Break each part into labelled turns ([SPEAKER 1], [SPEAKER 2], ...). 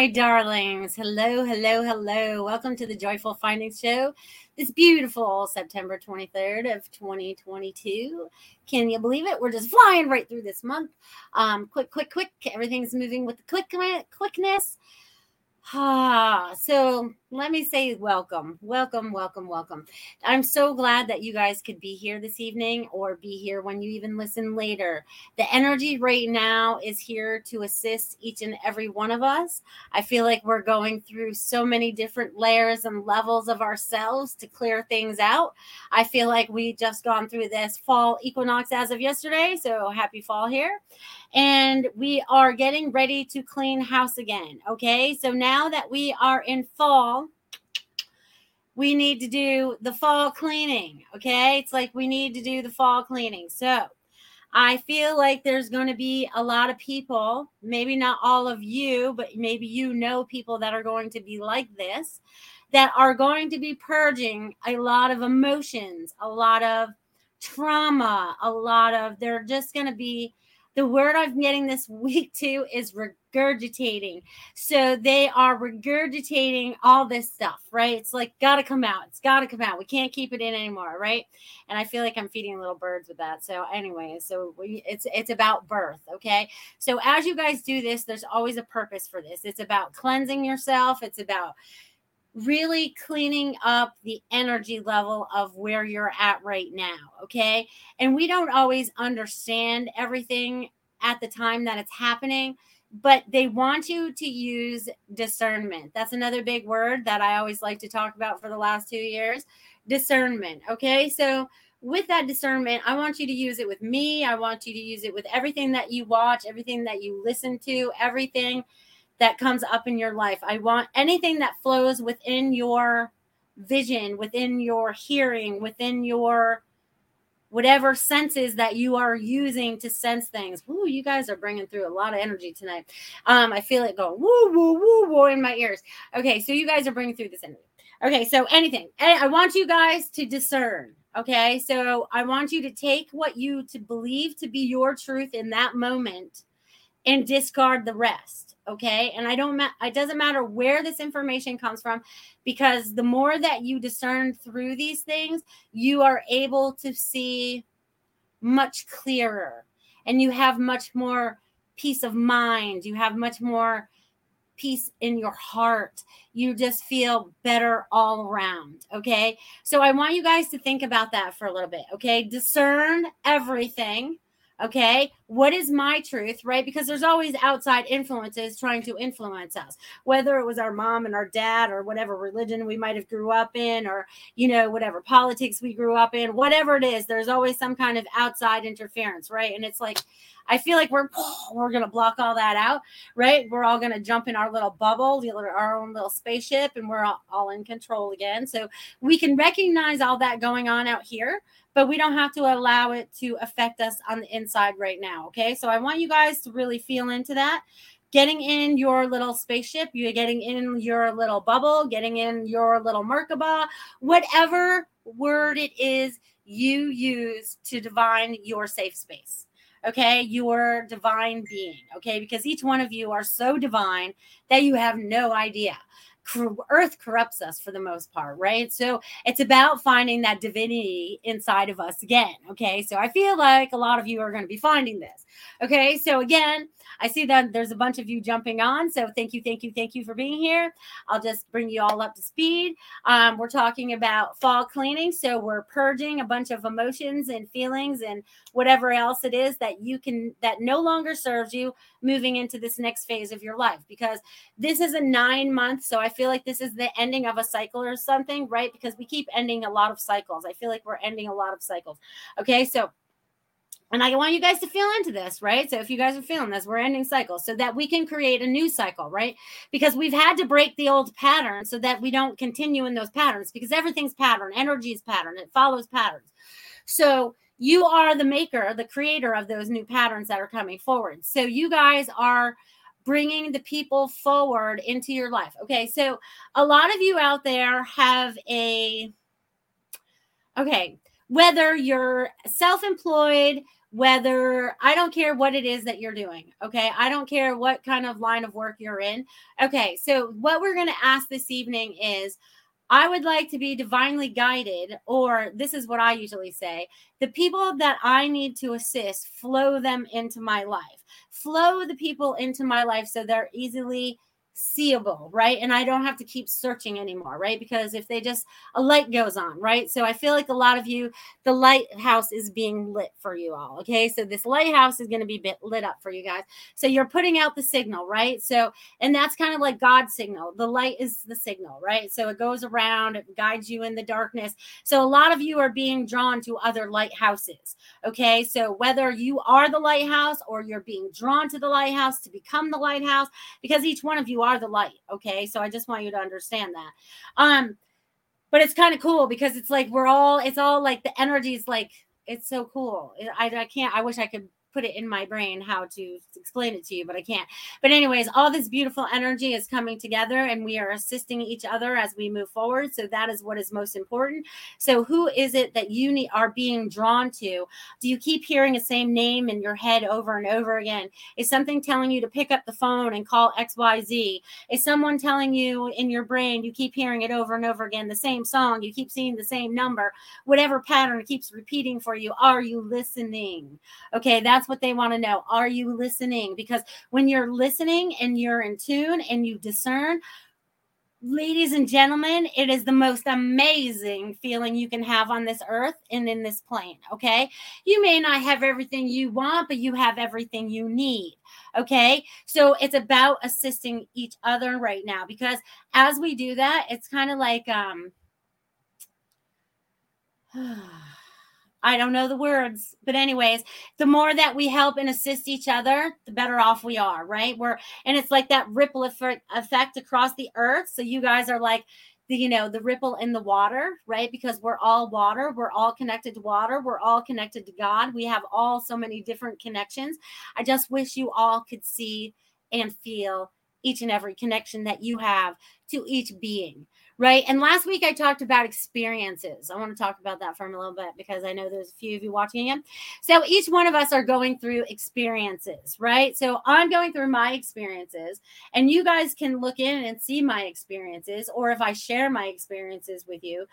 [SPEAKER 1] my darlings. Hello, hello, hello. Welcome to the Joyful Findings Show. This beautiful September 23rd of 2022. Can you believe it? We're just flying right through this month. Um, quick, quick, quick. Everything's moving with the quick quickness. Ah, so let me say welcome, welcome, welcome, welcome. I'm so glad that you guys could be here this evening or be here when you even listen later. The energy right now is here to assist each and every one of us. I feel like we're going through so many different layers and levels of ourselves to clear things out. I feel like we just gone through this fall equinox as of yesterday, so happy fall here. And we are getting ready to clean house again. Okay, so now that we are in fall, we need to do the fall cleaning. Okay. It's like we need to do the fall cleaning. So I feel like there's going to be a lot of people, maybe not all of you, but maybe you know people that are going to be like this, that are going to be purging a lot of emotions, a lot of trauma, a lot of, they're just going to be the word I'm getting this week too is regurgitating. So they are regurgitating all this stuff, right? It's like got to come out. It's got to come out. We can't keep it in anymore, right? And I feel like I'm feeding little birds with that. So anyway, so we, it's it's about birth, okay? So as you guys do this, there's always a purpose for this. It's about cleansing yourself. It's about really cleaning up the energy level of where you're at right now. Okay. And we don't always understand everything at the time that it's happening, but they want you to use discernment. That's another big word that I always like to talk about for the last two years discernment. Okay. So, with that discernment, I want you to use it with me. I want you to use it with everything that you watch, everything that you listen to, everything that comes up in your life. I want anything that flows within your vision, within your hearing, within your whatever senses that you are using to sense things. Woo, you guys are bringing through a lot of energy tonight. Um, I feel it go woo, woo, woo, woo in my ears. Okay, so you guys are bringing through this energy. Okay, so anything. I want you guys to discern. Okay, so I want you to take what you to believe to be your truth in that moment and discard the rest okay? And i don't ma- it doesn't matter where this information comes from because the more that you discern through these things you are able to see much clearer and you have much more peace of mind. You have much more peace in your heart. You just feel better all around okay? So i want you guys to think about that for a little bit okay? Discern everything Okay. What is my truth? Right. Because there's always outside influences trying to influence us, whether it was our mom and our dad or whatever religion we might have grew up in, or, you know, whatever politics we grew up in, whatever it is, there's always some kind of outside interference. Right. And it's like, I feel like we're we're gonna block all that out, right? We're all gonna jump in our little bubble, our own little spaceship, and we're all, all in control again. So we can recognize all that going on out here, but we don't have to allow it to affect us on the inside right now. Okay. So I want you guys to really feel into that. Getting in your little spaceship, you're getting in your little bubble, getting in your little Merkaba, whatever word it is you use to divine your safe space okay your divine being okay because each one of you are so divine that you have no idea earth corrupts us for the most part, right? So it's about finding that divinity inside of us again. Okay. So I feel like a lot of you are going to be finding this. Okay. So again, I see that there's a bunch of you jumping on. So thank you, thank you, thank you for being here. I'll just bring you all up to speed. Um, we're talking about fall cleaning. So we're purging a bunch of emotions and feelings and whatever else it is that you can, that no longer serves you moving into this next phase of your life because this is a nine month. So I feel like this is the ending of a cycle or something, right? Because we keep ending a lot of cycles. I feel like we're ending a lot of cycles. Okay. So, and I want you guys to feel into this, right? So if you guys are feeling this, we're ending cycles so that we can create a new cycle, right? Because we've had to break the old pattern so that we don't continue in those patterns because everything's pattern, energy is pattern, it follows patterns. So you are the maker, the creator of those new patterns that are coming forward. So you guys are bringing the people forward into your life. Okay, so a lot of you out there have a, okay, whether you're self employed, whether I don't care what it is that you're doing. Okay. I don't care what kind of line of work you're in. Okay. So, what we're going to ask this evening is I would like to be divinely guided, or this is what I usually say the people that I need to assist, flow them into my life, flow the people into my life so they're easily seeable, right? And I don't have to keep searching anymore, right? Because if they just a light goes on, right? So I feel like a lot of you, the lighthouse is being lit for you all. Okay. So this lighthouse is going to be lit up for you guys. So you're putting out the signal, right? So, and that's kind of like God's signal. The light is the signal, right? So it goes around, it guides you in the darkness. So a lot of you are being drawn to other lighthouses. Okay. So whether you are the lighthouse or you're being drawn to the lighthouse to become the lighthouse, because each one of you are the light. Okay. So I just want you to understand that. Um, but it's kind of cool because it's like we're all, it's all like the energy is like, it's so cool. I, I can't, I wish I could put it in my brain how to explain it to you, but I can't. But, anyways, all this beautiful energy is coming together and we are assisting each other as we move forward. So, that is what is most important. So, who is it that you are being drawn to? Do you keep hearing the same name in your head over and over again? Is something telling you to pick up the phone and call XYZ? Is someone telling you in your brain, you keep hearing it over and over again, the same song, you keep seeing the same number, whatever pattern keeps repeating for you? Are you listening? Okay, that's that's what they want to know. Are you listening? Because when you're listening and you're in tune and you discern, ladies and gentlemen, it is the most amazing feeling you can have on this earth and in this plane. Okay. You may not have everything you want, but you have everything you need. Okay. So it's about assisting each other right now because as we do that, it's kind of like, um, I don't know the words, but anyways, the more that we help and assist each other, the better off we are, right? We're and it's like that ripple effect, across the earth. So you guys are like the you know the ripple in the water, right? Because we're all water, we're all connected to water, we're all connected to God. We have all so many different connections. I just wish you all could see and feel each and every connection that you have to each being right? And last week I talked about experiences. I want to talk about that for a little bit because I know there's a few of you watching again. So each one of us are going through experiences, right? So I'm going through my experiences, and you guys can look in and see my experiences, or if I share my experiences with you,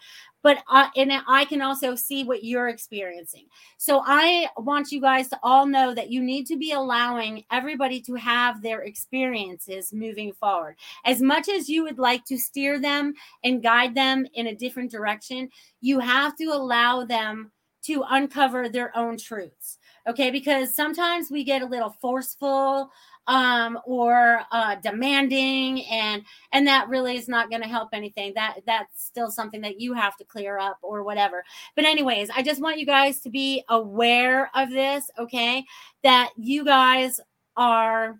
[SPEAKER 1] but uh, I, and I can also see what you're experiencing. So I want you guys to all know that you need to be allowing everybody to have their experiences moving forward. As much as you would like to steer them and guide them in a different direction, you have to allow them to uncover their own truths. Okay, because sometimes we get a little forceful um, or uh, demanding, and and that really is not going to help anything. That that's still something that you have to clear up or whatever. But anyways, I just want you guys to be aware of this. Okay, that you guys are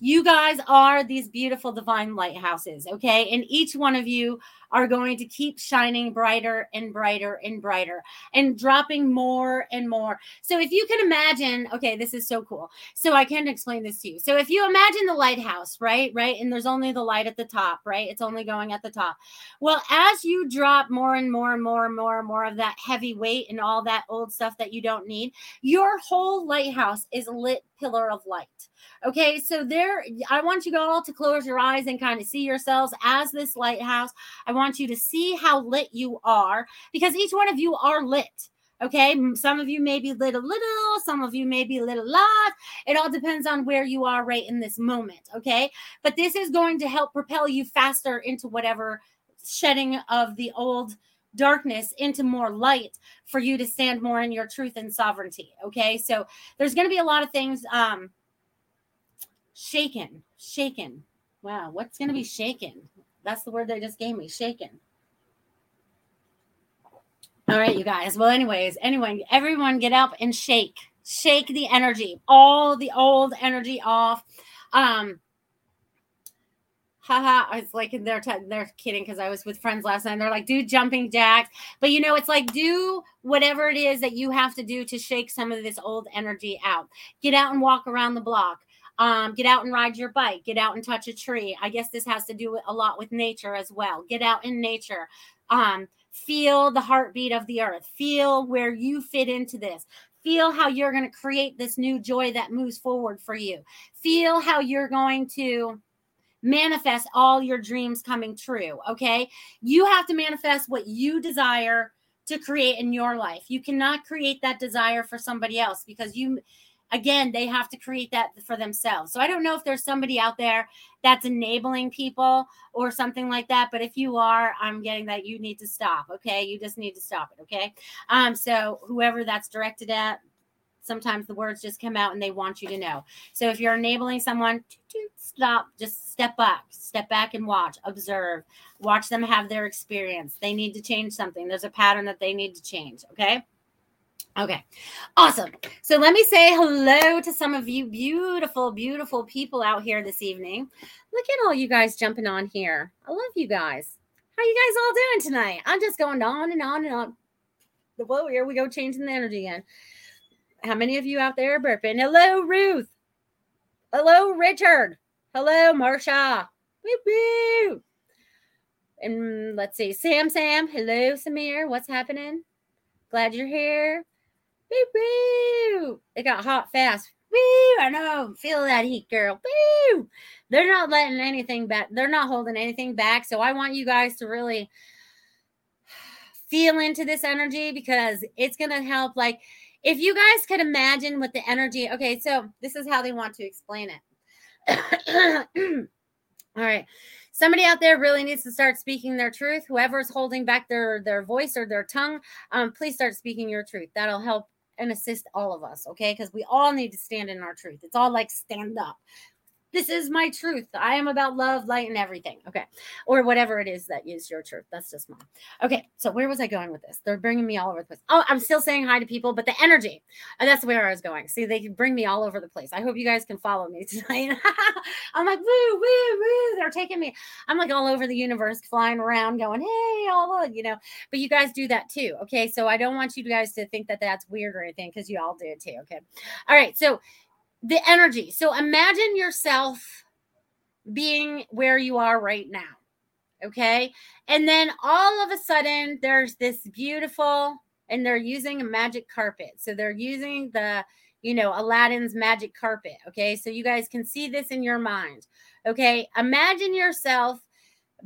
[SPEAKER 1] you guys are these beautiful divine lighthouses, okay? And each one of you are going to keep shining brighter and brighter and brighter and dropping more and more. So if you can imagine, okay, this is so cool. So I can't explain this to you. So if you imagine the lighthouse, right? Right? And there's only the light at the top, right? It's only going at the top. Well, as you drop more and more and more and more and more of that heavy weight and all that old stuff that you don't need, your whole lighthouse is lit pillar of light. Okay, so there, I want you all to close your eyes and kind of see yourselves as this lighthouse. I want you to see how lit you are because each one of you are lit. Okay, some of you may be lit a little, some of you may be lit a lot. It all depends on where you are right in this moment. Okay, but this is going to help propel you faster into whatever shedding of the old darkness into more light for you to stand more in your truth and sovereignty. Okay, so there's going to be a lot of things um shaken, shaken. Wow, what's going to be shaken? That's the word they just gave me shaken. All right, you guys. Well, anyways, anyone, everyone get up and shake. Shake the energy, all the old energy off. Um, haha i was like they're t- they're kidding because i was with friends last night and they're like do jumping jacks but you know it's like do whatever it is that you have to do to shake some of this old energy out get out and walk around the block um, get out and ride your bike. Get out and touch a tree. I guess this has to do a lot with nature as well. Get out in nature. Um, Feel the heartbeat of the earth. Feel where you fit into this. Feel how you're going to create this new joy that moves forward for you. Feel how you're going to manifest all your dreams coming true. Okay. You have to manifest what you desire to create in your life. You cannot create that desire for somebody else because you, again, they have to create that for themselves. So I don't know if there's somebody out there that's enabling people or something like that. But if you are, I'm getting that you need to stop. Okay. You just need to stop it. Okay. Um, so whoever that's directed at, sometimes the words just come out and they want you to know. So if you're enabling someone to stop, just step back, step back and watch, observe, watch them have their experience. They need to change something. There's a pattern that they need to change. Okay. Okay, awesome. So let me say hello to some of you beautiful, beautiful people out here this evening. Look at all you guys jumping on here. I love you guys. How you guys all doing tonight? I'm just going on and on and on. Whoa, here we go, changing the energy again. How many of you out there are burping? Hello, Ruth. Hello, Richard. Hello, Marcia. And let's see, Sam, Sam. Hello, Samir. What's happening? Glad you're here. Woo woo. It got hot fast. Woo. I know. Feel that heat, girl. Woo. They're not letting anything back. They're not holding anything back. So I want you guys to really feel into this energy because it's going to help. Like, if you guys could imagine what the energy, okay, so this is how they want to explain it. All right. Somebody out there really needs to start speaking their truth. Whoever's holding back their their voice or their tongue, um, please start speaking your truth. That'll help and assist all of us, okay? Because we all need to stand in our truth. It's all like stand up. This is my truth. I am about love, light, and everything. Okay. Or whatever it is that is your truth. That's just mine. Okay. So where was I going with this? They're bringing me all over the place. Oh, I'm still saying hi to people, but the energy. Uh, that's where I was going. See, they can bring me all over the place. I hope you guys can follow me tonight. I'm like, woo, woo, woo. They're taking me. I'm like all over the universe, flying around, going, hey, all you know. But you guys do that too. Okay. So I don't want you guys to think that that's weird or anything because you all do it too. Okay. All right. So the energy. So imagine yourself being where you are right now. Okay. And then all of a sudden, there's this beautiful, and they're using a magic carpet. So they're using the, you know, Aladdin's magic carpet. Okay. So you guys can see this in your mind. Okay. Imagine yourself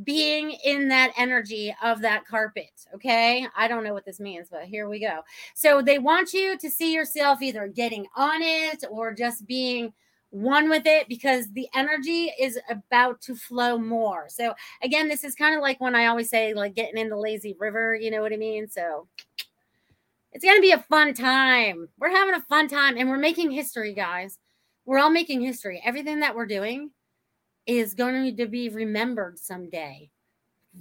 [SPEAKER 1] being in that energy of that carpet. Okay. I don't know what this means, but here we go. So they want you to see yourself either getting on it or just being one with it because the energy is about to flow more. So again, this is kind of like when I always say, like getting in the lazy river, you know what I mean? So it's going to be a fun time. We're having a fun time and we're making history, guys. We're all making history. Everything that we're doing is going to be remembered someday.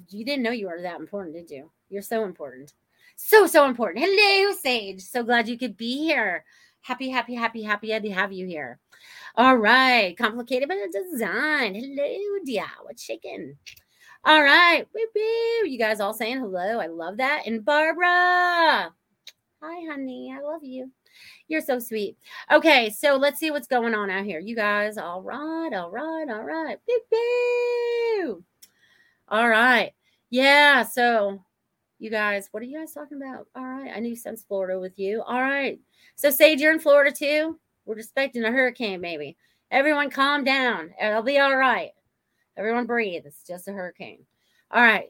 [SPEAKER 1] You didn't know you were that important, did you? You're so important. So, so important. Hello, Sage. So glad you could be here. Happy, happy, happy, happy to have you here. All right. Complicated but design. Hello, Dia. What's shaking? All right. You guys all saying hello. I love that. And Barbara. Hi, honey. I love you. You're so sweet. Okay, so let's see what's going on out here. You guys, all right, all right, all right. Boo, boo. All right. Yeah, so you guys, what are you guys talking about? All right. I knew since Florida with you. All right. So Sage, you're in Florida too. We're expecting a hurricane, maybe. Everyone calm down. It'll be all right. Everyone breathe. It's just a hurricane. All right.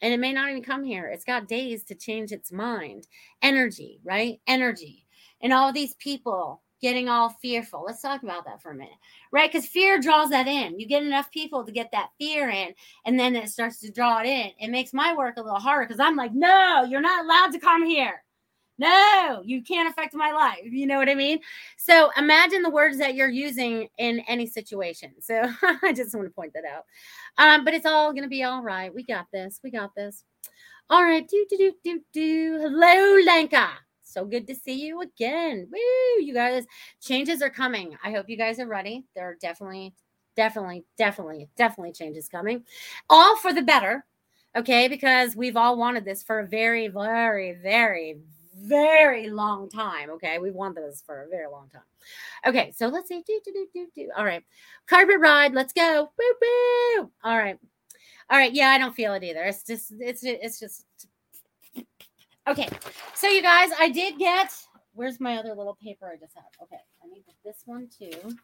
[SPEAKER 1] And it may not even come here. It's got days to change its mind. Energy, right? Energy and all these people getting all fearful. Let's talk about that for a minute, right? Because fear draws that in. You get enough people to get that fear in, and then it starts to draw it in. It makes my work a little harder because I'm like, no, you're not allowed to come here. No, you can't affect my life. You know what I mean? So imagine the words that you're using in any situation. So I just want to point that out. Um, but it's all going to be all right. We got this. We got this. All right. Do, do, do, do, do. Hello, Lanka. So good to see you again. Woo, you guys, changes are coming. I hope you guys are ready. There are definitely, definitely, definitely, definitely changes coming. All for the better. Okay, because we've all wanted this for a very, very, very, very long time. Okay, We've wanted this for a very long time. Okay, so let's see. Do, do, do, do, do. All right, carpet ride. Let's go. Woo. All right, all right. Yeah, I don't feel it either. It's just, it's, it's just Okay, so you guys, I did get. Where's my other little paper I just have? Okay, I need this one too.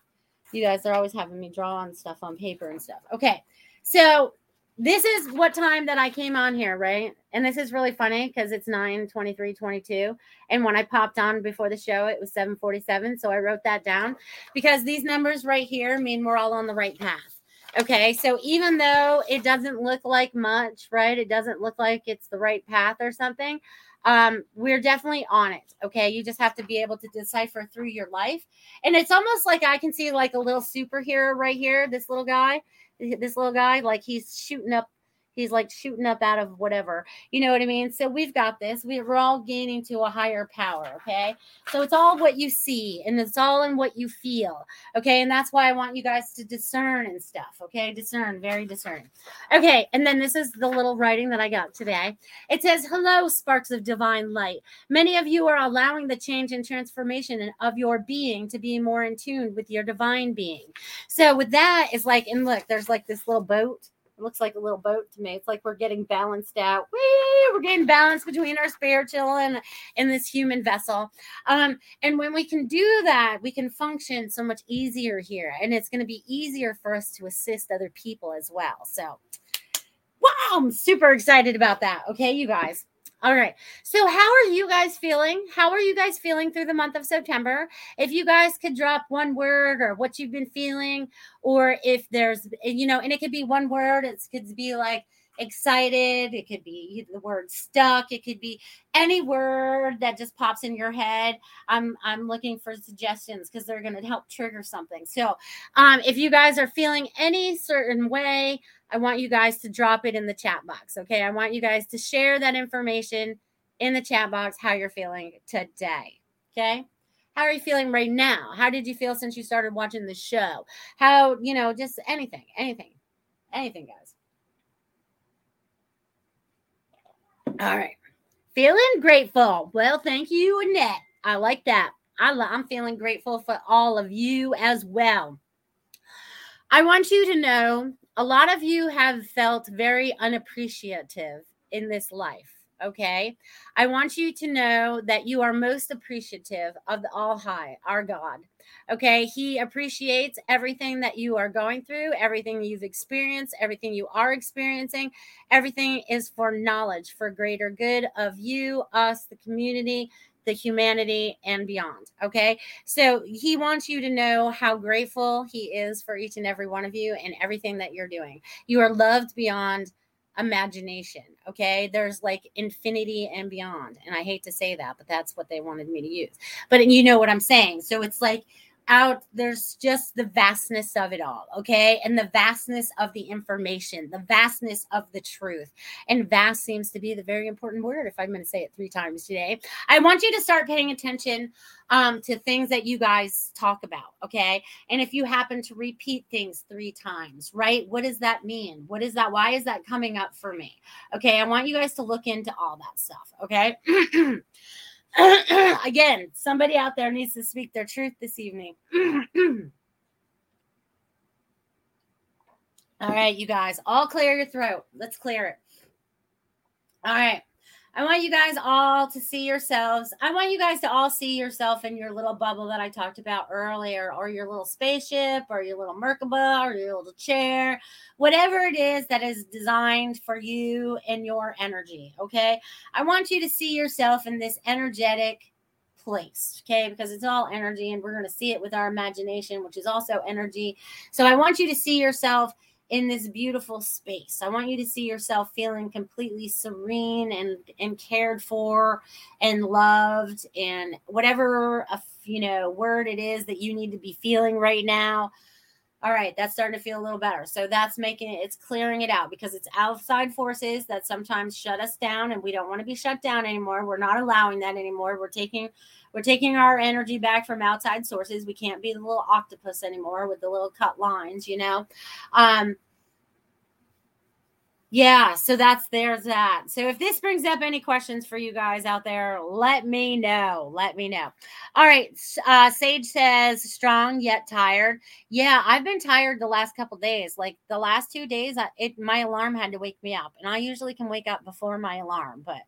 [SPEAKER 1] You guys are always having me draw on stuff on paper and stuff. Okay, so this is what time that I came on here, right? And this is really funny because it's 9 23 22. And when I popped on before the show, it was 7 47. So I wrote that down because these numbers right here mean we're all on the right path. Okay, so even though it doesn't look like much, right? It doesn't look like it's the right path or something. Um, we're definitely on it. Okay, you just have to be able to decipher through your life, and it's almost like I can see like a little superhero right here. This little guy, this little guy, like he's shooting up he's like shooting up out of whatever you know what i mean? So we've got this we're all gaining to a higher power okay? So it's all what you see and it's all in what you feel okay? And that's why i want you guys to discern and stuff okay? Discern very discern. okay and then this is the little writing that i got today. It says hello sparks of divine light. Many of you are allowing the change and transformation of your being to be more in tune with your divine being. So with that is like and look there's like this little boat it looks like a little boat to me. It's like we're getting balanced out. Whee! We're getting balanced between our spiritual and, and this human vessel. Um, and when we can do that, we can function so much easier here. And it's going to be easier for us to assist other people as well. So, wow, I'm super excited about that. Okay, you guys. All right. So, how are you guys feeling? How are you guys feeling through the month of September? If you guys could drop one word or what you've been feeling, or if there's, you know, and it could be one word, it could be like excited, it could be the word stuck, it could be any word that just pops in your head. I'm I'm looking for suggestions because they're going to help trigger something. So, um, if you guys are feeling any certain way, I want you guys to drop it in the chat box. Okay. I want you guys to share that information in the chat box how you're feeling today. Okay. How are you feeling right now? How did you feel since you started watching the show? How, you know, just anything, anything, anything, guys. All right. Feeling grateful. Well, thank you, Annette. I like that. I I'm feeling grateful for all of you as well. I want you to know a lot of you have felt very unappreciative in this life. Okay. I want you to know that you are most appreciative of the All High, our God. Okay. He appreciates everything that you are going through, everything you've experienced, everything you are experiencing. Everything is for knowledge, for greater good of you, us, the community, the humanity and beyond. Okay. So he wants you to know how grateful he is for each and every one of you and everything that you're doing. You are loved beyond imagination. Okay. There's like infinity and beyond. And I hate to say that, but that's what they wanted me to use. But you know what I'm saying. So it's like, out there's just the vastness of it all okay? And the vastness of the information the vastness of the truth. And vast seems to be the very important word if i'm going to say it three times today. I want you to start paying attention um, to things that you guys talk about okay? And if you happen to repeat things three times right? What does that mean? What is that? Why is that coming up for me? Okay i want you guys to look into all that stuff okay Again, somebody out there needs to speak their truth this evening. all right, you guys, all clear your throat. Let's clear it. All right. I want you guys all to see yourselves. I want you guys to all see yourself in your little bubble that I talked about earlier, or your little spaceship, or your little Merkaba, or your little chair, whatever it is that is designed for you and your energy. Okay. I want you to see yourself in this energetic place. Okay. Because it's all energy, and we're going to see it with our imagination, which is also energy. So I want you to see yourself in this beautiful space. I want you to see yourself feeling completely serene and and cared for and loved and whatever a you know word it is that you need to be feeling right now. All right, that's starting to feel a little better. So that's making it, it's clearing it out because it's outside forces that sometimes shut us down and we don't want to be shut down anymore. We're not allowing that anymore. We're taking we're taking our energy back from outside sources. We can't be the little octopus anymore with the little cut lines, you know. Um, yeah, so that's there's that. So if this brings up any questions for you guys out there, let me know. Let me know. All right. Uh, Sage says strong yet tired. Yeah, I've been tired the last couple days. Like the last two days, I, it my alarm had to wake me up, and I usually can wake up before my alarm, but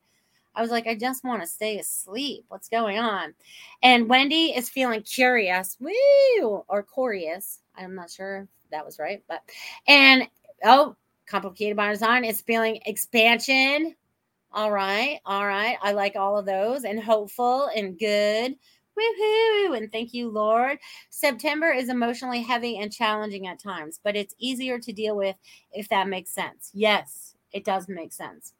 [SPEAKER 1] I was like, I just want to stay asleep. What's going on? And Wendy is feeling curious, woo, or curious. I'm not sure that was right, but and oh, complicated by design is feeling expansion. All right, all right. I like all of those and hopeful and good. Woohoo! And thank you, Lord. September is emotionally heavy and challenging at times, but it's easier to deal with if that makes sense. Yes, it does make sense.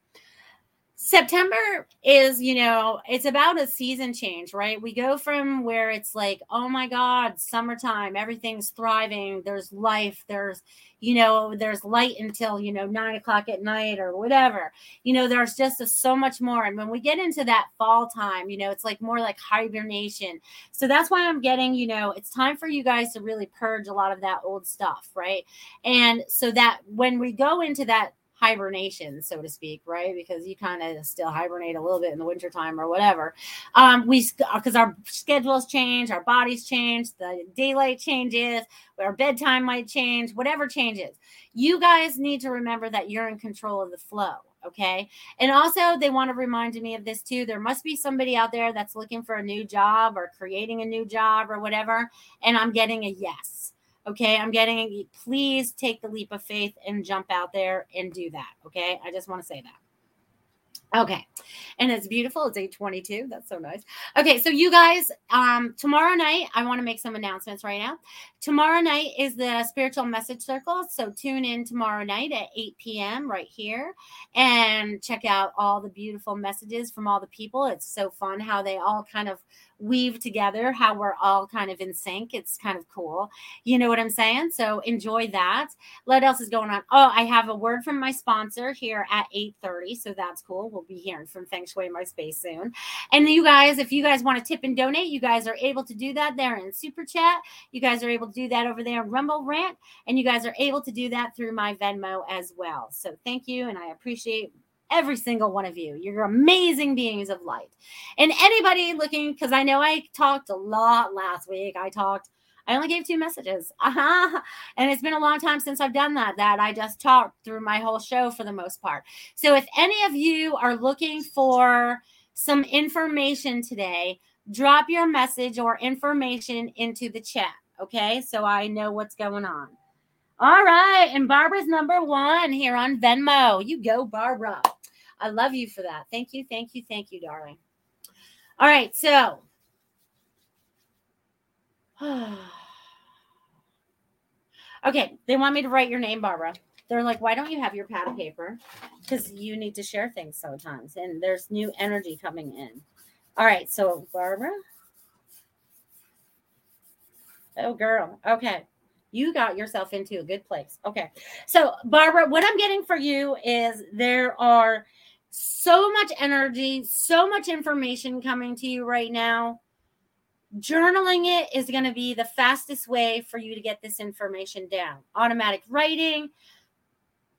[SPEAKER 1] September is, you know, it's about a season change, right? We go from where it's like, oh my God, summertime, everything's thriving, there's life, there's, you know, there's light until, you know, nine o'clock at night or whatever. You know, there's just a, so much more. And when we get into that fall time, you know, it's like more like hibernation. So that's why I'm getting, you know, it's time for you guys to really purge a lot of that old stuff, right? And so that when we go into that hibernation, so to speak, right? Because you kind of still hibernate a little bit in the wintertime or whatever. Um, we because our schedules change, our bodies change, the daylight changes, our bedtime might change, whatever changes. You guys need to remember that you're in control of the flow. Okay. And also, they want to remind me of this too. There must be somebody out there that's looking for a new job or creating a new job or whatever. And I'm getting a yes Okay, I'm getting please take the leap of faith and jump out there and do that. Okay, I just want to say that. Okay. And it's beautiful. It's 822. That's so nice. Okay. So you guys, um, tomorrow night, I want to make some announcements right now. Tomorrow night is the spiritual message circle. So tune in tomorrow night at 8 p.m. right here and check out all the beautiful messages from all the people. It's so fun how they all kind of weave together how we're all kind of in sync. It's kind of cool. You know what I'm saying? So enjoy that. What else is going on? Oh, I have a word from my sponsor here at 8:30. So that's cool. We'll be hearing from Feng Shui My Space soon. And you guys, if you guys want to tip and donate, you guys are able to do that there in Super Chat. You guys are able to do that over there in Rumble Rant. And you guys are able to do that through my Venmo as well. So thank you. And I appreciate every single one of you. You're amazing beings of light. And anybody looking, because I know I talked a lot last week. I talked, I only gave two messages. Uh-huh. And it's been a long time since I've done that, that I just talked through my whole show for the most part. So if any of you are looking for some information today, drop your message or information into the chat. Okay. So I know what's going on. All right. And Barbara's number one here on Venmo. You go, Barbara. I love you for that. Thank you, thank you, thank you, darling. All right, so okay, they want me to write your name, Barbara. They're like, why don't you have your pad of paper? Because you need to share things sometimes, and there's new energy coming in. All right, so Barbara. Oh, girl. Okay you got yourself into a good place. Okay. So, Barbara, what I'm getting for you is there are so much energy, so much information coming to you right now. Journaling it is going to be the fastest way for you to get this information down. Automatic writing,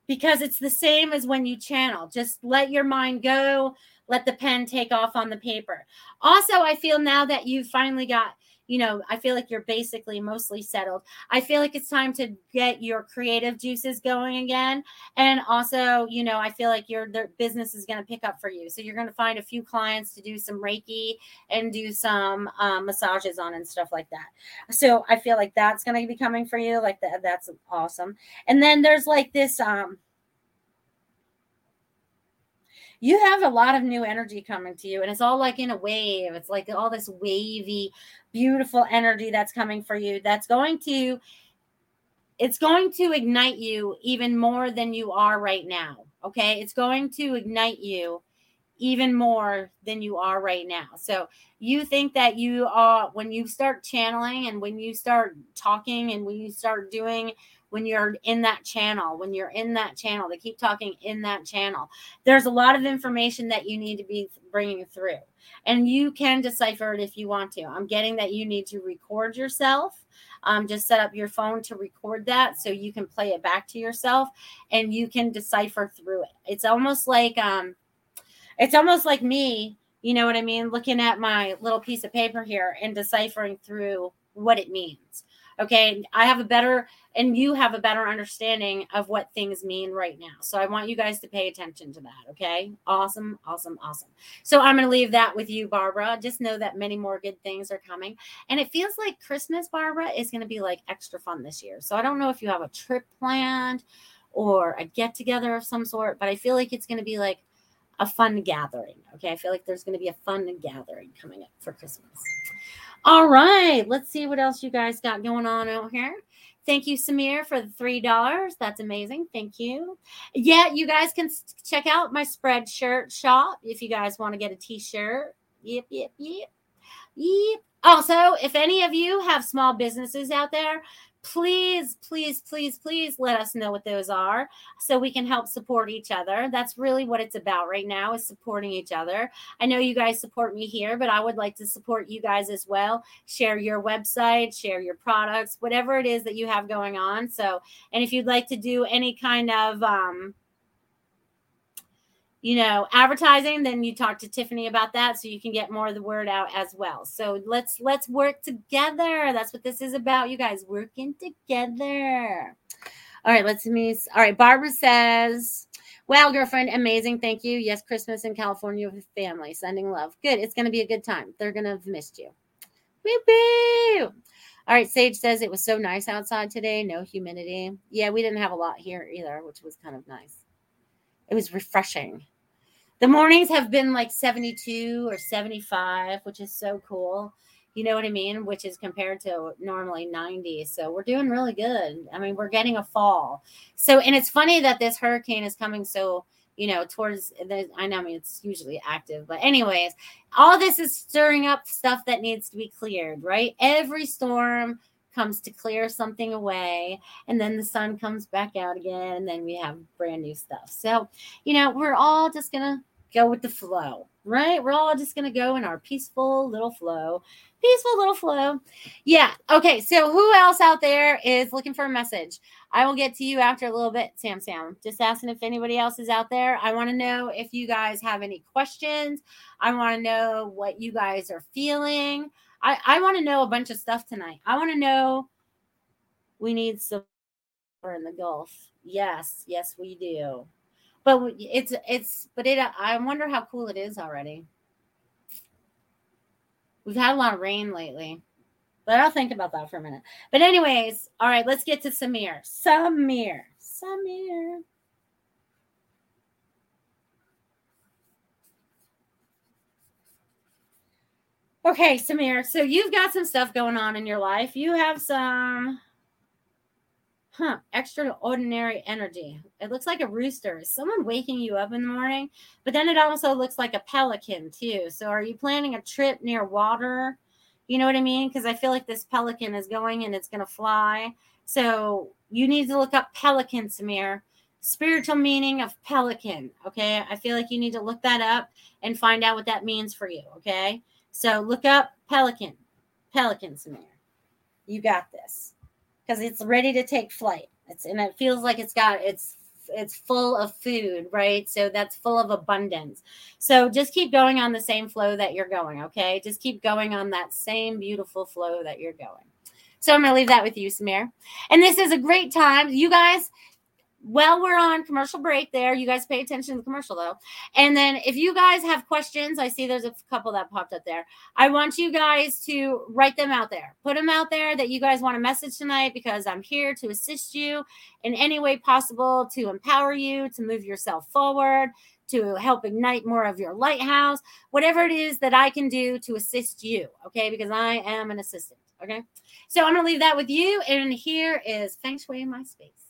[SPEAKER 1] because it's the same as when you channel. Just let your mind go, let the pen take off on the paper. Also, I feel now that you've finally got you know, I feel like you're basically mostly settled. I feel like it's time to get your creative juices going again. And also, you know, I feel like your business is going to pick up for you. So you're going to find a few clients to do some Reiki and do some um, massages on and stuff like that. So I feel like that's going to be coming for you. Like that, that's awesome. And then there's like this, um, you have a lot of new energy coming to you and it's all like in a wave it's like all this wavy beautiful energy that's coming for you that's going to it's going to ignite you even more than you are right now okay? It's going to ignite you even more than you are right now. So you think that you are when you start channeling and when you start talking and when you start doing when you're in that channel, when you're in that channel, they keep talking in that channel. There's a lot of information that you need to be bringing through, and you can decipher it if you want to. I'm getting that you need to record yourself. Um, just set up your phone to record that so you can play it back to yourself and you can decipher through it. It's almost like um, it's almost like me, you know what I mean, looking at my little piece of paper here and deciphering through what it means Okay. I have a better, and you have a better understanding of what things mean right now. So I want you guys to pay attention to that. Okay. Awesome. Awesome. Awesome. So I'm going to leave that with you, Barbara. Just know that many more good things are coming. And it feels like Christmas, Barbara, is going to be like extra fun this year. So I don't know if you have a trip planned or a get together of some sort, but I feel like it's going to be like a fun gathering. Okay. I feel like there's going to be a fun gathering coming up for Christmas. All right. Let's see what else you guys got going on out here. Thank you, Samir, for the $3. That's amazing. Thank you. Yeah, you guys can check out my Spreadshirt shop if you guys want to get a t shirt. Yep, yep, yep. Yep. Also, if any of you have small businesses out there, please, please, please, please let us know what those are so we can help support each other. That's really what it's about right now is supporting each other. I know you guys support me here, but I would like to support you guys as well. Share your website, share your products, whatever it is that you have going on. So, and if you'd like to do any kind of um you know advertising then you talk to tiffany about that so you can get more of the word out as well so let's let's work together that's what this is about you guys working together all right let's me all right barbara says wow girlfriend amazing thank you yes christmas in california with family sending love good it's going to be a good time they're going to have missed you Woo woo. All right, Sage says it was so nice outside today, no humidity. Yeah, we didn't have a lot here either, which was kind of nice. It was refreshing. The mornings have been like 72 or 75, which is so cool. You know what I mean? Which is compared to normally 90. So we're doing really good. I mean, we're getting a fall. So, and it's funny that this hurricane is coming so, you know, towards the, I know I mean, it's usually active, but anyways, all this is stirring up stuff that needs to be cleared, right? Every storm comes to clear something away and then the sun comes back out again and then we have brand new stuff so you know we're all just gonna go with the flow, right? We're all just going to go in our peaceful little flow. Peaceful little flow. Yeah. Okay. So, who else out there is looking for a message? I will get to you after a little bit, Sam Sam. Just asking if anybody else is out there. I want to know if you guys have any questions. I want to know what you guys are feeling. I, I want to know a bunch of stuff tonight. I want to know we need some in the Gulf. Yes, yes, we do but it's it's but it i wonder how cool it is already. We've had a lot of rain lately but i'll think about that for a minute. But anyways all right let's get to samir. Samir. Samir. Okay samir so you've got some stuff going on in your life. You have some huh, extraordinary energy. It looks like a rooster. Is someone waking you up in the morning? But then it also looks like a pelican too. So are you planning a trip near water? You know what I mean? Because I feel like this pelican is going and it's going to fly. So you need to look up pelican, Samir. Spiritual meaning of pelican. Okay. I feel like you need to look that up and find out what that means for you. Okay. So look up pelican. Pelican, Samir. You got this because it's ready to take flight. It's and it feels like it's got it's it's full of food, right? So that's full of abundance. So just keep going on the same flow that you're going, okay? Just keep going on that same beautiful flow that you're going. So I'm going to leave that with you, Samir. And this is a great time. You guys, well, we're on commercial break there. You guys pay attention to the commercial though. And then if you guys have questions, I see there's a couple that popped up there. I want you guys to write them out there. Put them out there that you guys want a message tonight because I'm here to assist you in any way possible to empower you to move yourself forward, to help ignite more of your lighthouse, whatever it is that I can do to assist you. Okay. Because I am an assistant. Okay. So I'm going to leave that with you. And here is Feng Shui in my space.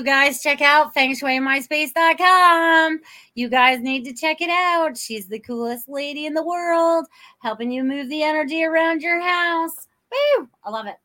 [SPEAKER 1] You guys check out fengshuimyspace.com. You guys need to check it out. She's the coolest lady in the world, helping you move the energy around your house. Woo! I love it.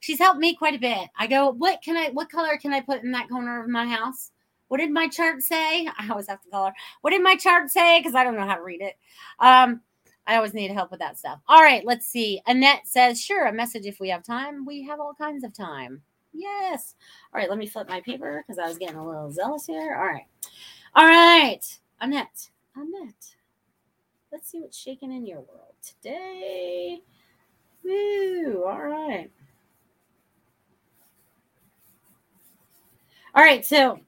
[SPEAKER 1] She's helped me quite a bit. I go, what can I what color can I put in that corner of my house? What did my chart say? I always have to call her. What did my chart say? Because I don't know how to read it. Um, I always need help with that stuff. All right, let's see. Annette says, sure, a message if we have time. We have all kinds of time. Yes. All right, let me flip my paper because I was getting a little zealous here. All right. All right. Annette. Annette. Let's see what's shaking in your world today. Woo. All right. All right. So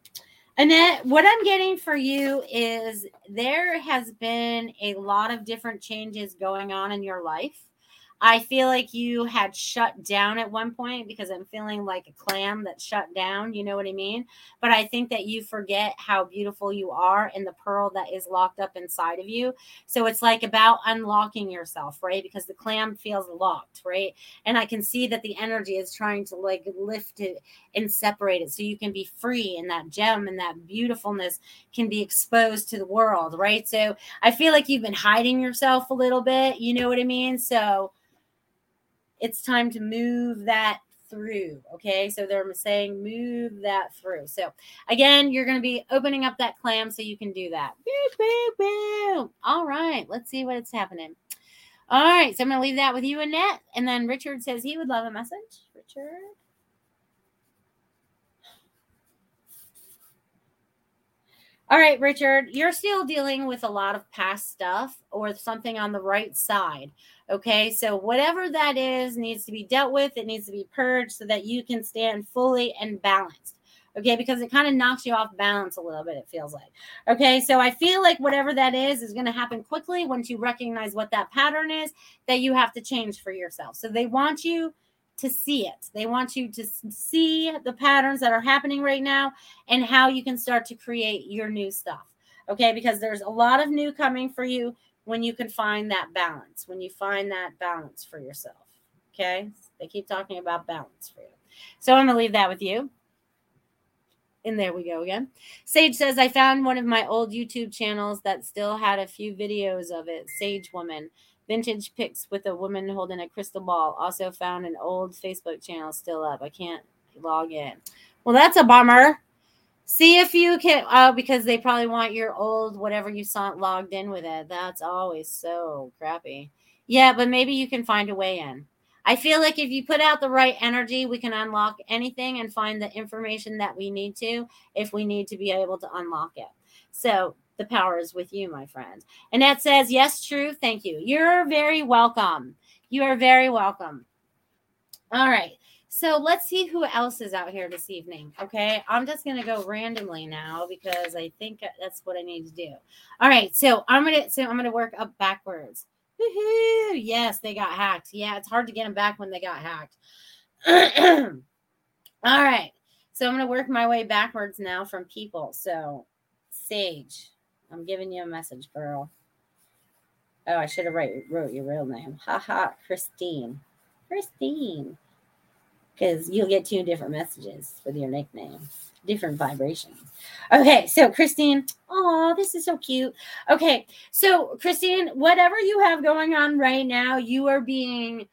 [SPEAKER 1] Annette, what I'm getting for you is there has been a lot of different changes going on in your life. I feel like you had shut down at one point because I'm feeling like a clam that shut down. You know what I mean? But I think that you forget how beautiful you are and the pearl that is locked up inside of you. So it's like about unlocking yourself, right? Because the clam feels locked, right? And I can see that the energy is trying to like lift it and separate it so you can be free and that gem and that beautifulness can be exposed to the world, right? So I feel like you've been hiding yourself a little bit. You know what I mean? So, it's time to move that through. Okay. So they're saying move that through. So again, you're going to be opening up that clam so you can do that. Boop, boop, boop. All right. Let's see what is happening. All right. So I'm going to leave that with you, Annette. And then Richard says he would love a message. Richard. All right, Richard, you're still dealing with a lot of past stuff or something on the right side. Okay, so whatever that is needs to be dealt with, it needs to be purged so that you can stand fully and balanced. Okay, because it kind of knocks you off balance a little bit, it feels like. Okay, so I feel like whatever that is is going to happen quickly once you recognize what that pattern is that you have to change for yourself. So they want you to see it. They want you to see the patterns that are happening right now and how you can start to create your new stuff. Okay, because there's a lot of new coming for you when you can find that balance, when you find that balance for yourself. Okay, they keep talking about balance for you. So I'm to leave that with you. And there we go again. Sage says, I found one of my old YouTube channels that still had a few videos of it. Sage Woman. Vintage pics with a woman holding a crystal ball. Also found an old Facebook channel still up. I can't log in. Well, that's a bummer. See if you can, uh, because they probably want your old whatever you saw logged in with it. That's always so crappy. Yeah, but maybe you can find a way in. I feel like if you put out the right energy, we can unlock anything and find the information that we need to if we need to be able to unlock it. So the power is with you, my friend. Annette says, Yes, true. Thank you. You're very welcome. You are very welcome. All right. So let's see who else is out here this evening. Okay. I'm just going to go randomly now because I think that's what I need to do. All right. So I'm going to, so I'm going to work up backwards. Woo-hoo. Yes, they got hacked. Yeah. It's hard to get them back when they got hacked. All right. So I'm going to work my way backwards now from people. So Sage, I'm giving you a message, girl. Oh, I should have write, wrote your real name. Haha, Christine. Christine. Because you'll get two different messages with your nickname, different vibrations. Okay, so Christine, oh, this is so cute. Okay, so Christine, whatever you have going on right now, you are being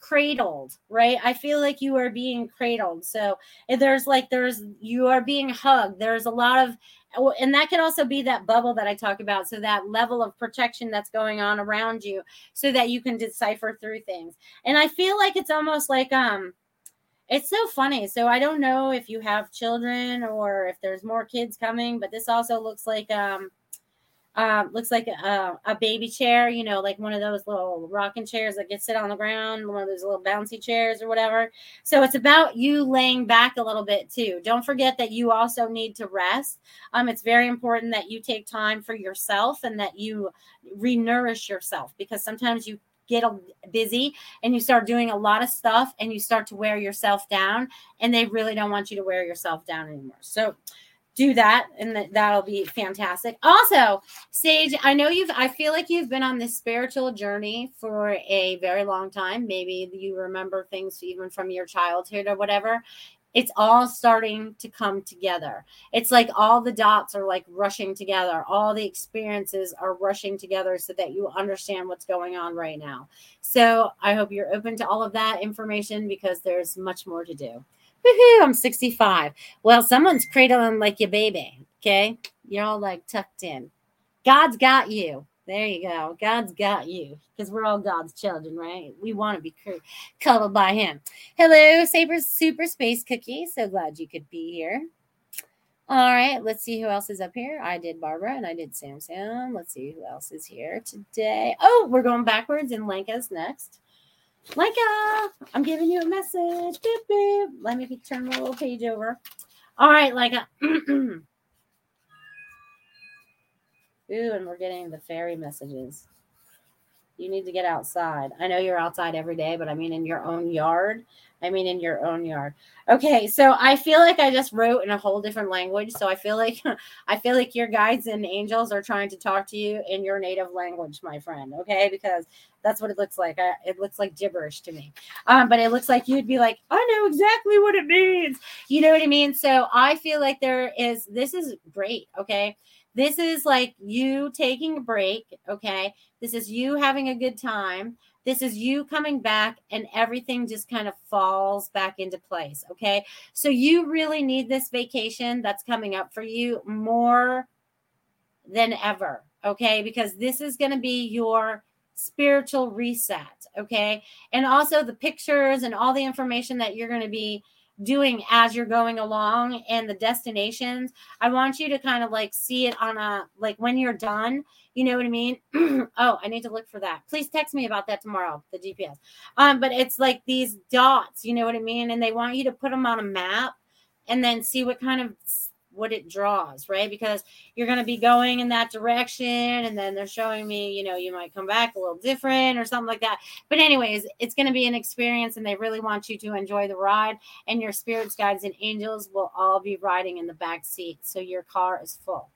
[SPEAKER 1] cradled, right? I feel like you are being cradled. So there's like, there's, you are being hugged. There's a lot of and that can also be that bubble that I talk about. So that level of protection that's going on around you so that you can decipher through things. And I feel like it's almost like, um, it's so funny. So I don't know if you have children or if there's more kids coming, but this also looks like, um, um, looks like a, a, baby chair, you know, like one of those little rocking chairs that get sit on the ground, one of those little bouncy chairs or whatever. So it's about you laying back a little bit too. Don't forget that you also need to rest. Um, it's very important that you take time for yourself and that you renourish yourself because sometimes you get busy and you start doing a lot of stuff and you start to wear yourself down and they really don't want you to wear yourself down anymore. So do that and that'll be fantastic also sage i know you've i feel like you've been on this spiritual journey for a very long time maybe you remember things even from your childhood or whatever it's all starting to come together. It's like all the dots are like rushing together. All the experiences are rushing together so that you understand what's going on right now. So I hope you're open to all of that information because there's much more to do. Woohoo, I'm 65. Well, someone's cradling like your baby. Okay. You're all like tucked in. God's got you. There you go. God's got you because we're all God's children, right? We want to be cuddled by Him. Hello, Saber Super Space Cookie. So glad you could be here. All right, let's see who else is up here. I did Barbara and I did Sam Sam. Let's see who else is here today. Oh, we're going backwards and Lenka's next. Lenka, uh, I'm giving you a message. Boop, boop. Let me turn my little page over. All right, uh, Lenka. Ooh, and we're getting the fairy messages. You need to get outside. I know you're outside every day, but I mean in your own yard. I mean in your own yard. Okay, so I feel like I just wrote in a whole different language. So I feel like I feel like your guides and angels are trying to talk to you in your native language, my friend. Okay, because that's what it looks like. I, it looks like gibberish to me. Um, but it looks like you'd be like, I know exactly what it means. You know what I mean? So I feel like there is. This is great. Okay this is like you taking a break. Okay. This is you having a good time. This is you coming back and everything just kind of falls back into place. Okay. So you really need this vacation that's coming up for you more than ever. Okay. Because this is going to be your spiritual reset. Okay. And also the pictures and all the information that you're going to be doing as you're going along and the destinations i want you to kind of like see it on a like when you're done you know what i mean? Oh i need to look for that. Please text me about that tomorrow the gps um but it's like these dots you know what i mean? And they want you to put them on a map and then see what kind of what it draws, right? Because you're going to be going in that direction, and then they're showing me, you know, you might come back a little different or something like that. But, anyways, it's going to be an experience, and they really want you to enjoy the ride. And your spirits, guides, and angels will all be riding in the back seat, so your car is full.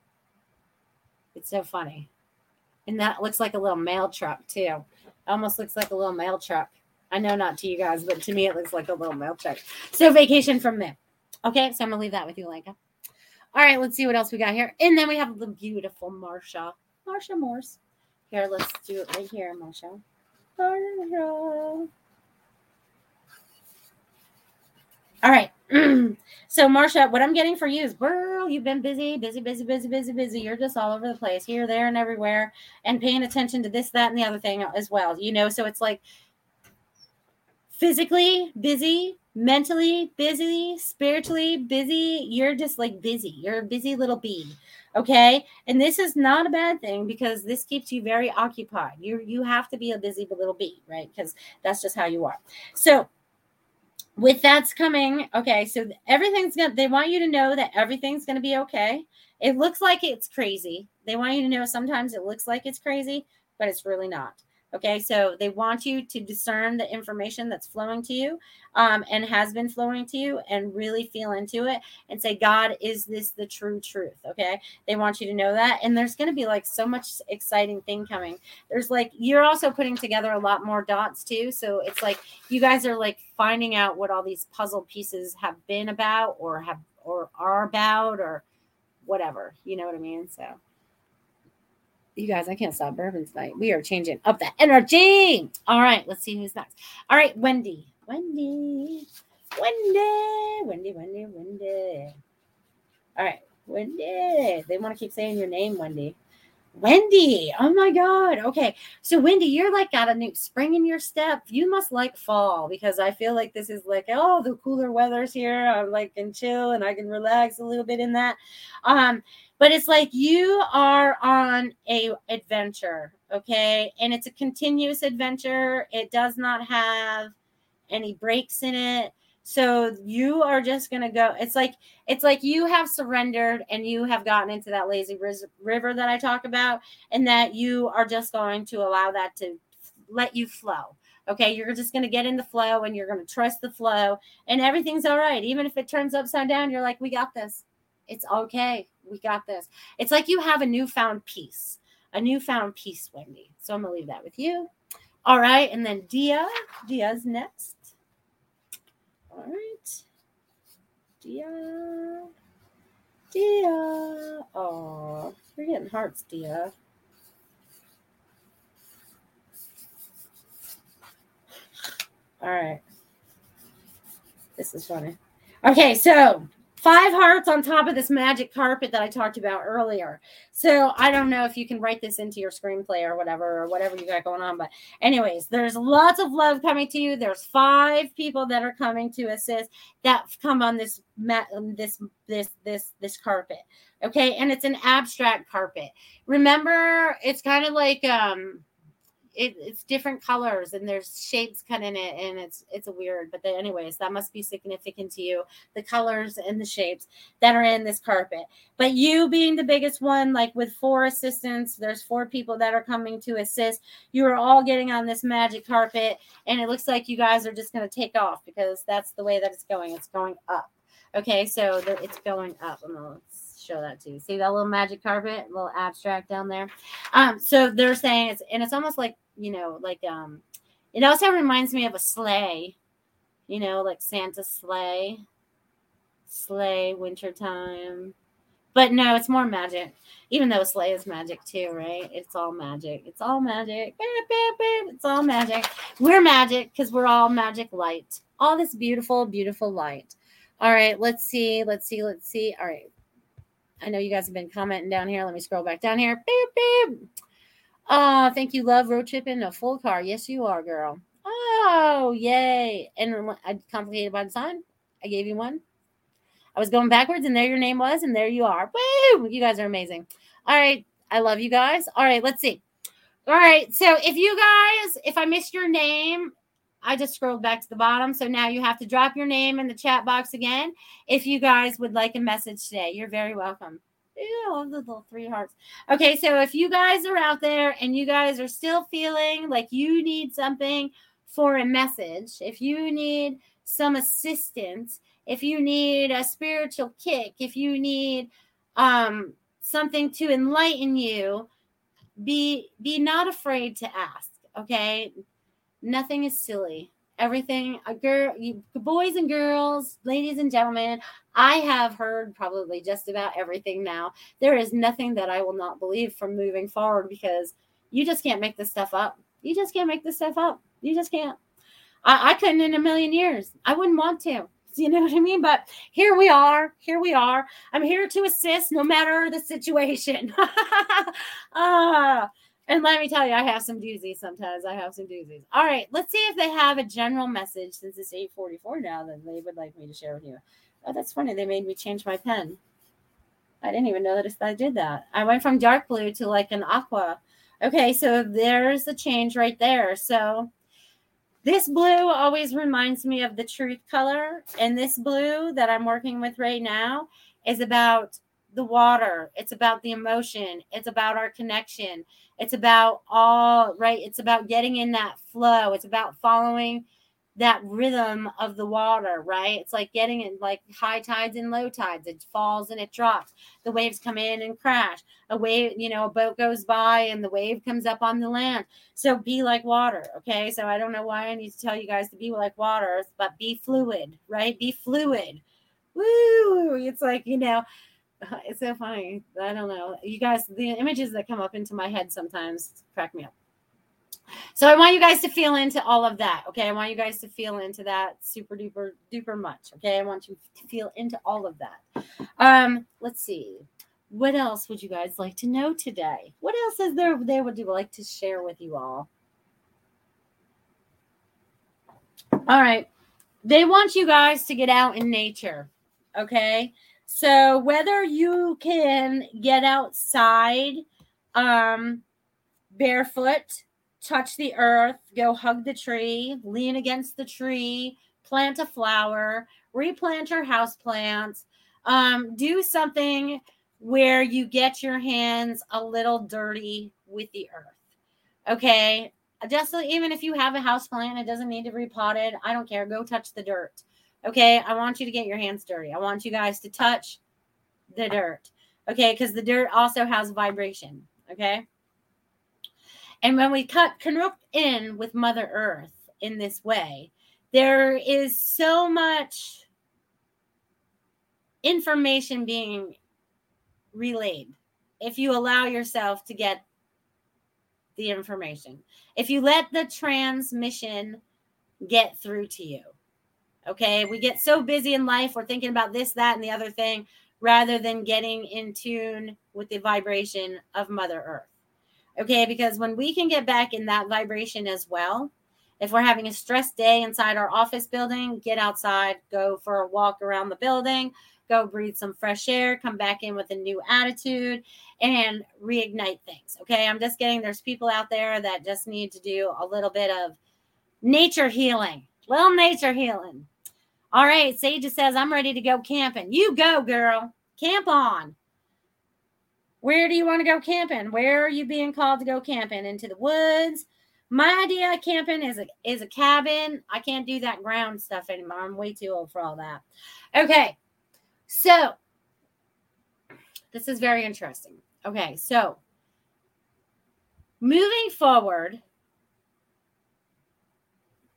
[SPEAKER 1] It's so funny, and that looks like a little mail truck too. Almost looks like a little mail truck. I know not to you guys, but to me it looks like a little mail truck. So vacation from there. Okay, so I'm gonna leave that with you, Lenka. All right, let's see what else we got here. And then we have the beautiful Marcia. Marcia Morse. Here, let's do it right here, Marcia. Marcia. All right. so, Marcia, what I'm getting for you is, girl, you've been busy, busy, busy, busy, busy, busy. You're just all over the place, here, there, and everywhere, and paying attention to this, that, and the other thing as well. You know, so it's like physically busy, mentally busy, spiritually busy. You're just like busy. You're a busy little bee. Okay. And this is not a bad thing because this keeps you very occupied. You you have to be a busy little bee, right? Because that's just how you are. So with that's coming, okay, so everything's gonna they want you to know that everything's gonna be okay. It looks like it's crazy. They want you to know sometimes it looks like it's crazy, but it's really not. Okay, so they want you to discern the information that's flowing to you um, and has been flowing to you and really feel into it and say, God, is this the true truth? Okay, they want you to know that. And there's going to be like so much exciting thing coming. There's like, you're also putting together a lot more dots too. So it's like you guys are like finding out what all these puzzle pieces have been about or have or are about or whatever. You know what I mean? So you guys, I can't stop bourbon tonight. We are changing up the energy. All right, let's see who's next. All right, Wendy. Wendy. Wendy. Wendy, Wendy, Wendy. All right, Wendy. They want to keep saying your name, Wendy. Wendy. Oh my God. Okay. So, Wendy, you're like got a new spring in your step. You must like fall because I feel like this is like, oh, the cooler weather's here. I'm like can chill and I can relax a little bit in that. Um, but it's like you are on a adventure okay? And it's a continuous adventure. It does not have any breaks in it. So you are just going to go it's like it's like you have surrendered and you have gotten into that lazy river that i talk about and that you are just going to allow that to let you flow okay? You're just going to get in the flow and you're going to trust the flow and everything's all right. Even if it turns upside down you're like we got this it's okay we got this. It's like you have a newfound peace, a newfound peace, Wendy. So I'm gonna leave that with you. All right, and then Dia, Dia's next. All right. Dia. Dia. Oh, you're getting hearts, Dia. All right. This is funny. Okay, so five hearts on top of this magic carpet that I talked about earlier. So I don't know if you can write this into your screenplay or whatever, or whatever you got going on. But, anyways, there's lots of love coming to you. There's five people that are coming to assist that come on this mat, this this this this carpet. Okay, and it's an abstract carpet. Remember, it's kind of like um it, it's different colors and there's shapes cut in it and it's it's a weird but the, anyways that must be significant to you the colors and the shapes that are in this carpet. But you being the biggest one like with four assistants there's four people that are coming to assist. You are all getting on this magic carpet and it looks like you guys are just going to take off because that's the way that it's going. It's going up. Okay so the, it's going up. I'm gonna show that to you. See that little magic carpet, little abstract down there. Um, so they're saying it's and it's almost like you know, like um, it also reminds me of a sleigh, you know, like Santa sleigh, sleigh, wintertime. But no, it's more magic. Even though sleigh is magic too, right? It's all magic. It's all magic. It's all magic. We're magic because we're all magic light. All this beautiful, beautiful light. All right, let's see. Let's see. Let's see. All right. I know you guys have been commenting down here. Let me scroll back down here. Beep, beep. Oh, thank you. Love road tripping a full car. Yes, you are, girl. Oh, yay. And I complicated by design. I gave you one. I was going backwards, and there your name was, and there you are. Woo! You guys are amazing. All right. I love you guys. All right, let's see. All right. So if you guys, if I missed your name, I just scrolled back to the bottom. So now you have to drop your name in the chat box again if you guys would like a message today. You're very welcome. Ew, I love the little three hearts. Okay, so if you guys are out there and you guys are still feeling like you need something for a message, if you need some assistance, if you need a spiritual kick, if you need um, something to enlighten you, be be not afraid to ask. Okay, nothing is silly everything a girl you, boys and girls ladies and gentlemen i have heard probably just about everything now there is nothing that i will not believe from moving forward because you just can't make this stuff up you just can't make this stuff up you just can't i, I couldn't in a million years i wouldn't want to you know what I mean? But here we are. Here we are. I'm here to assist no matter the situation. ah, and let me tell you, I have some doozies sometimes. I have some doozies. All right, let's see if they have a general message since it's 844 now that they would like me to share with you. Oh, that's funny. They made me change my pen. I didn't even know that I did that. I went from dark blue to like an aqua. Okay, so there's the change right there. So this blue always reminds me of the truth color. And this blue that I'm working with right now is about the water. It's about the emotion. It's about our connection. It's about all right. It's about getting in that flow. It's about following that rhythm of the water, right? It's like getting in like high tides and low tides. It falls and it drops. The waves come in and crash. A wave, you know, a boat goes by and the wave comes up on the land. So be like water, okay? So I don't know why I need to tell you guys to be like water, but be fluid, right? Be fluid. Woo! It's like, you know, it's so funny. I don't know. You guys, the images that come up into my head sometimes crack me up. So I want you guys to feel into all of that. Okay. I want you guys to feel into that super duper duper much. Okay. I want you to feel into all of that. Um, let's see. What else would you guys like to know today? What else is there they would like to share with you all? All right. They want you guys to get out in nature. Okay. So whether you can get outside um, barefoot, touch the earth, go hug the tree, lean against the tree, plant a flower, replant your house plants, um, do something where you get your hands a little dirty with the earth. Okay. Just even if you have a house plant, it doesn't need to be repotted. I don't care. Go touch the dirt. Okay. I want you to get your hands dirty. I want you guys to touch the dirt. Okay. Because the dirt also has vibration. Okay. And when we cut connect in with Mother Earth in this way, there is so much information being relayed if you allow yourself to get the information. If you let the transmission get through to you. Okay. We get so busy in life, we're thinking about this, that, and the other thing rather than getting in tune with the vibration of Mother Earth. Okay. Because when we can get back in that vibration as well, if we're having a stressed day inside our office building, get outside, go for a walk around the building, go breathe some fresh air, come back in with a new attitude and reignite things. Okay. I'm just getting there's people out there that just need to do a little bit of nature healing, little nature healing. All right. Sage says, I'm ready to go camping. You go, girl. Camp on. Where do you want to go camping? Where are you being called to go camping? Into the woods? My idea of camping is a is a cabin. I can't do that ground stuff anymore. I'm way too old for all that. Okay. So this is very interesting. Okay, so moving forward,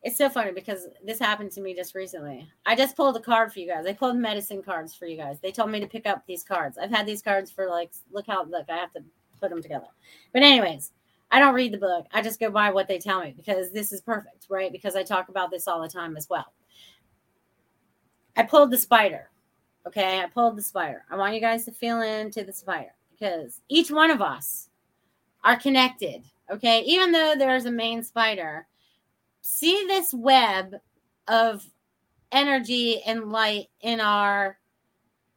[SPEAKER 1] it's so funny because this happened to me just recently. I just pulled a card for you guys. I pulled medicine cards for you guys. They told me to pick up these cards. I've had these cards for like, look how, look, I have to put them together. But, anyways, I don't read the book. I just go by what they tell me because this is perfect, right? Because I talk about this all the time as well. I pulled the spider. Okay. I pulled the spider. I want you guys to feel into the spider because each one of us are connected. Okay. Even though there's a main spider, see this web of energy and light in our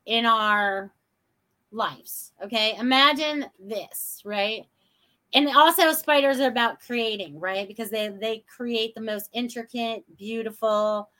[SPEAKER 1] in our lives okay? Imagine this right? And also spiders are about creating right? Because they they create the most intricate beautiful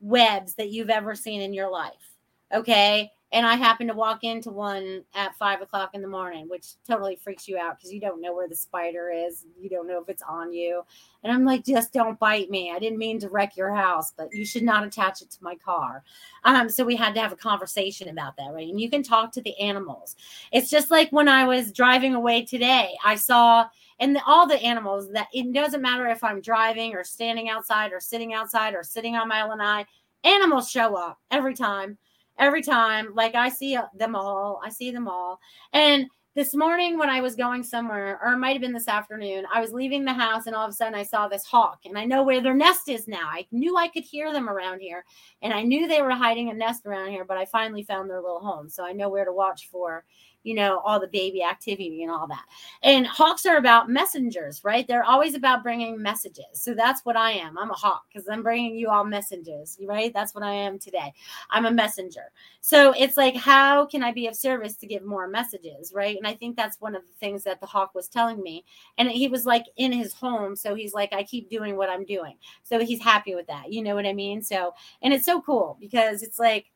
[SPEAKER 1] webs that you've ever seen in your life okay and I happen to walk into one at five o'clock in the morning, which totally freaks you out because you don't know where the spider is. You don't know if it's on you. And I'm like, just don't bite me. I didn't mean to wreck your house, but you should not attach it to my car. Um, so we had to have a conversation about that, right? And you can talk to the animals. It's just like when I was driving away today, I saw and the, all the animals that it doesn't matter if I'm driving or standing outside or sitting outside or sitting on my lanai, animals show up every time every time. Like I see uh, them all. I see them all. And this morning when I was going somewhere, or it might have been this afternoon, I was leaving the house and all of a sudden I saw this hawk and I know where their nest is now. I knew I could hear them around here and I knew they were hiding a nest around here, but I finally found their little home. So I know where to watch for you know, all the baby activity and all that. And hawks are about messengers, right? They're always about bringing messages. So that's what I am. I'm a hawk because I'm bringing you all messages, right? That's what I am today. I'm a messenger. So it's like, how can I be of service to give more messages, right? And I think that's one of the things that the hawk was telling me. And he was like in his home. So he's like, I keep doing what I'm doing. So he's happy with that. You know what I mean? So, and it's so cool because it's like,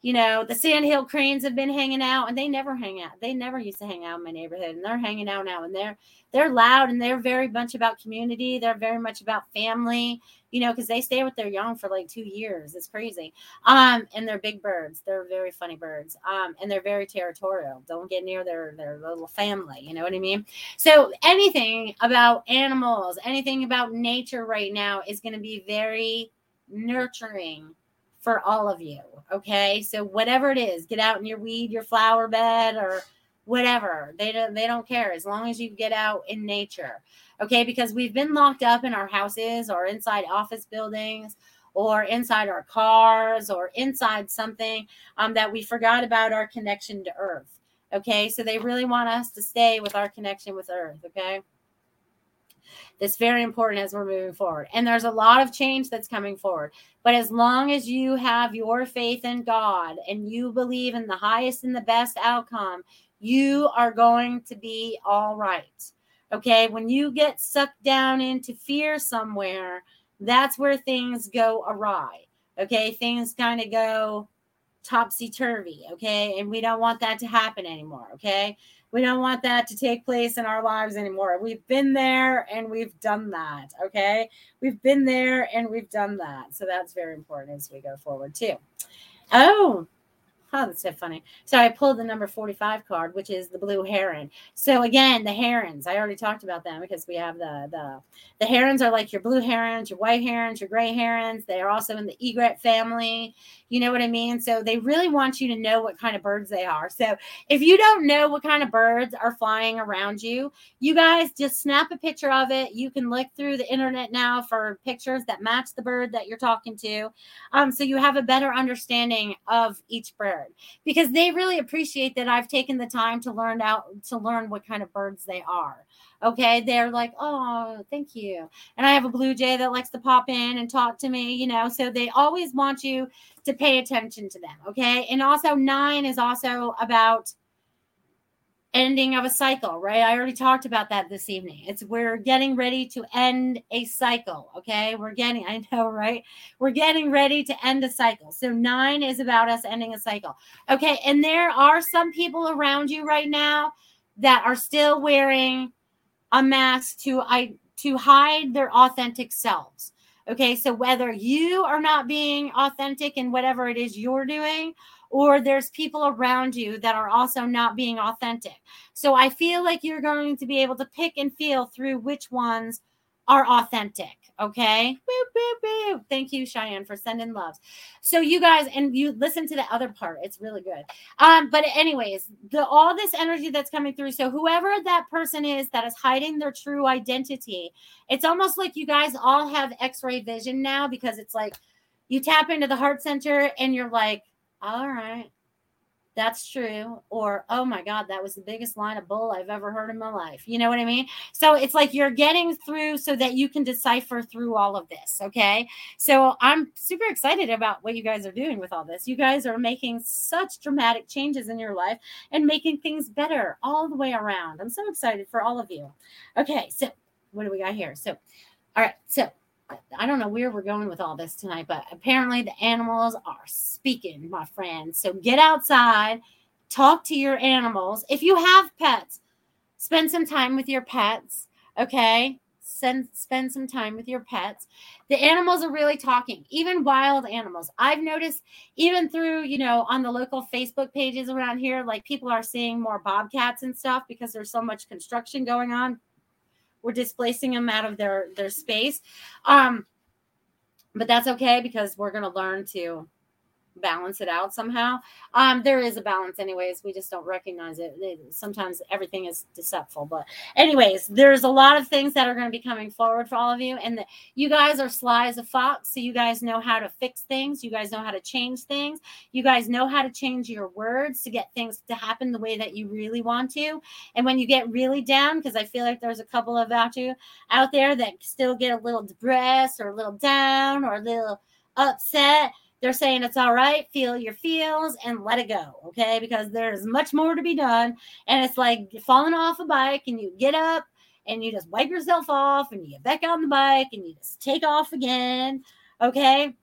[SPEAKER 1] you know, the sandhill cranes have been hanging out and they never hang out. They never used to hang out in my neighborhood and they're hanging out now and they're they're loud and they're very much about community. They're very much about family, you know, because they stay with their young for like two years. It's crazy. Um, and they're big birds. They're very funny birds. Um, and they're very territorial. Don't get near their their little family. You know what I mean? So anything about animals, anything about nature right now is going to be very nurturing for all of you. Okay. So whatever it is, get out in your weed, your flower bed, or whatever. They don't they don't care as long as you get out in nature. Okay, because we've been locked up in our houses or inside office buildings or inside our cars or inside something um, that we forgot about our connection to earth. Okay, so they really want us to stay with our connection with earth. Okay. That's very important as we're moving forward. And there's a lot of change that's coming forward. But as long as you have your faith in God and you believe in the highest and the best outcome, you are going to be all right. Okay. When you get sucked down into fear somewhere, that's where things go awry. Okay. Things kind of go topsy turvy. Okay. And we don't want that to happen anymore. Okay. We don't want that to take place in our lives anymore. We've been there and we've done that. Okay. We've been there and we've done that. So that's very important as we go forward, too. Oh, Oh, that's so funny. So I pulled the number 45 card, which is the blue heron. So again, the herons, I already talked about them because we have the the the herons are like your blue herons, your white herons, your gray herons. They are also in the egret family. You know what I mean? So they really want you to know what kind of birds they are. So if you don't know what kind of birds are flying around you, you guys just snap a picture of it. You can look through the internet now for pictures that match the bird that you're talking to. Um, so you have a better understanding of each bird because they really appreciate that I've taken the time to learn out to learn what kind of birds they are. Okay. They're like, oh, thank you. And I have a blue jay that likes to pop in and talk to me, you know. So they always want you to pay attention to them. Okay. And also, nine is also about ending of a cycle, right? I already talked about that this evening. It's we're getting ready to end a cycle, okay? We're getting I know, right? We're getting ready to end a cycle. So 9 is about us ending a cycle. Okay, and there are some people around you right now that are still wearing a mask to I to hide their authentic selves. Okay, so whether you are not being authentic in whatever it is you're doing, or there's people around you that are also not being authentic. So I feel like you're going to be able to pick and feel through which ones are authentic. Okay. Thank you, Cheyenne, for sending loves. So you guys, and you listen to the other part. It's really good. Um, but anyways, the all this energy that's coming through. So whoever that person is that is hiding their true identity, it's almost like you guys all have X-ray vision now because it's like you tap into the heart center and you're like, all right, that's true. Or, oh my God, that was the biggest line of bull I've ever heard in my life. You know what I mean? So it's like you're getting through so that you can decipher through all of this. Okay. So I'm super excited about what you guys are doing with all this. You guys are making such dramatic changes in your life and making things better all the way around. I'm so excited for all of you. Okay. So, what do we got here? So, all right. So, I don't know where we're going with all this tonight, but apparently the animals are speaking, my friends. So get outside, talk to your animals. If you have pets, spend some time with your pets, okay? Send, spend some time with your pets. The animals are really talking, even wild animals. I've noticed, even through, you know, on the local Facebook pages around here, like people are seeing more bobcats and stuff because there's so much construction going on we're displacing them out of their their space. Um but that's okay because we're going to learn to balance it out somehow. Um, there is a balance, anyways. We just don't recognize it. Sometimes everything is deceitful, but anyways, there's a lot of things that are going to be coming forward for all of you, and the, you guys are sly as a fox, so you guys know how to fix things. You guys know how to change things. You guys know how to change your words to get things to happen the way that you really want to. And when you get really down, because I feel like there's a couple of out you out there that still get a little depressed or a little down or a little upset they're saying it's all right, feel your feels and let it go, okay? Because there's much more to be done. And it's like falling off a bike and you get up and you just wipe yourself off and you get back on the bike and you just take off again, okay?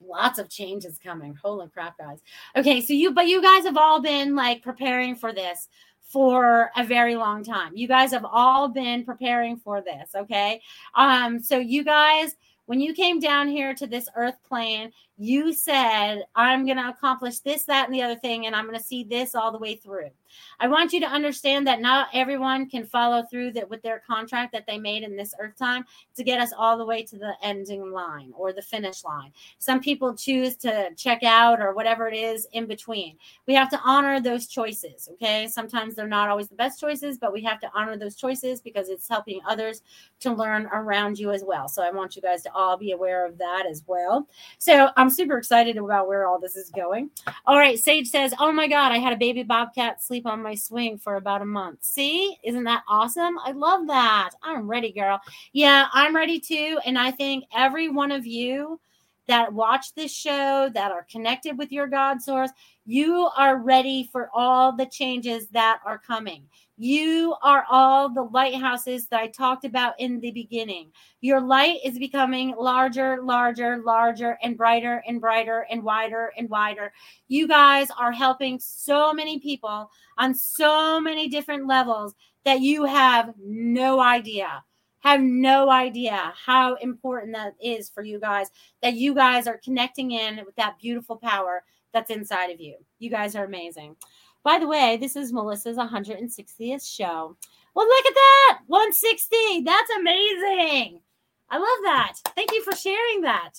[SPEAKER 1] Lots of changes coming. Holy crap, guys. Okay, so you, but you guys have all been like preparing for this for a very long time. You guys have all been preparing for this, okay? Um, so you guys when you came down here to this earth plane, you said, I'm going to accomplish this, that, and the other thing, and I'm going to see this all the way through. I want you to understand that not everyone can follow through that with their contract that they made in this earth time to get us all the way to the ending line or the finish line. Some people choose to check out or whatever it is in between. We have to honor those choices, okay? Sometimes they're not always the best choices, but we have to honor those choices because it's helping others to learn around you as well. So I want you guys to all be aware of that as well. So I'm super excited about where all this is going. All right, Sage says, "Oh my god, I had a baby bobcat sleep on my swing for about a month. See, isn't that awesome? I love that. I'm ready, girl. Yeah, I'm ready too. And I think every one of you that watch this show, that are connected with your God source, you are ready for all the changes that are coming. You are all the lighthouses that I talked about in the beginning. Your light is becoming larger, larger, larger, and brighter and brighter and wider and wider. You guys are helping so many people on so many different levels that you have no idea have no idea how important that is for you guys that you guys are connecting in with that beautiful power that's inside of you. You guys are amazing. By the way, this is Melissa's 160th show. Well, look at that 160. That's amazing. I love that. Thank you for sharing that.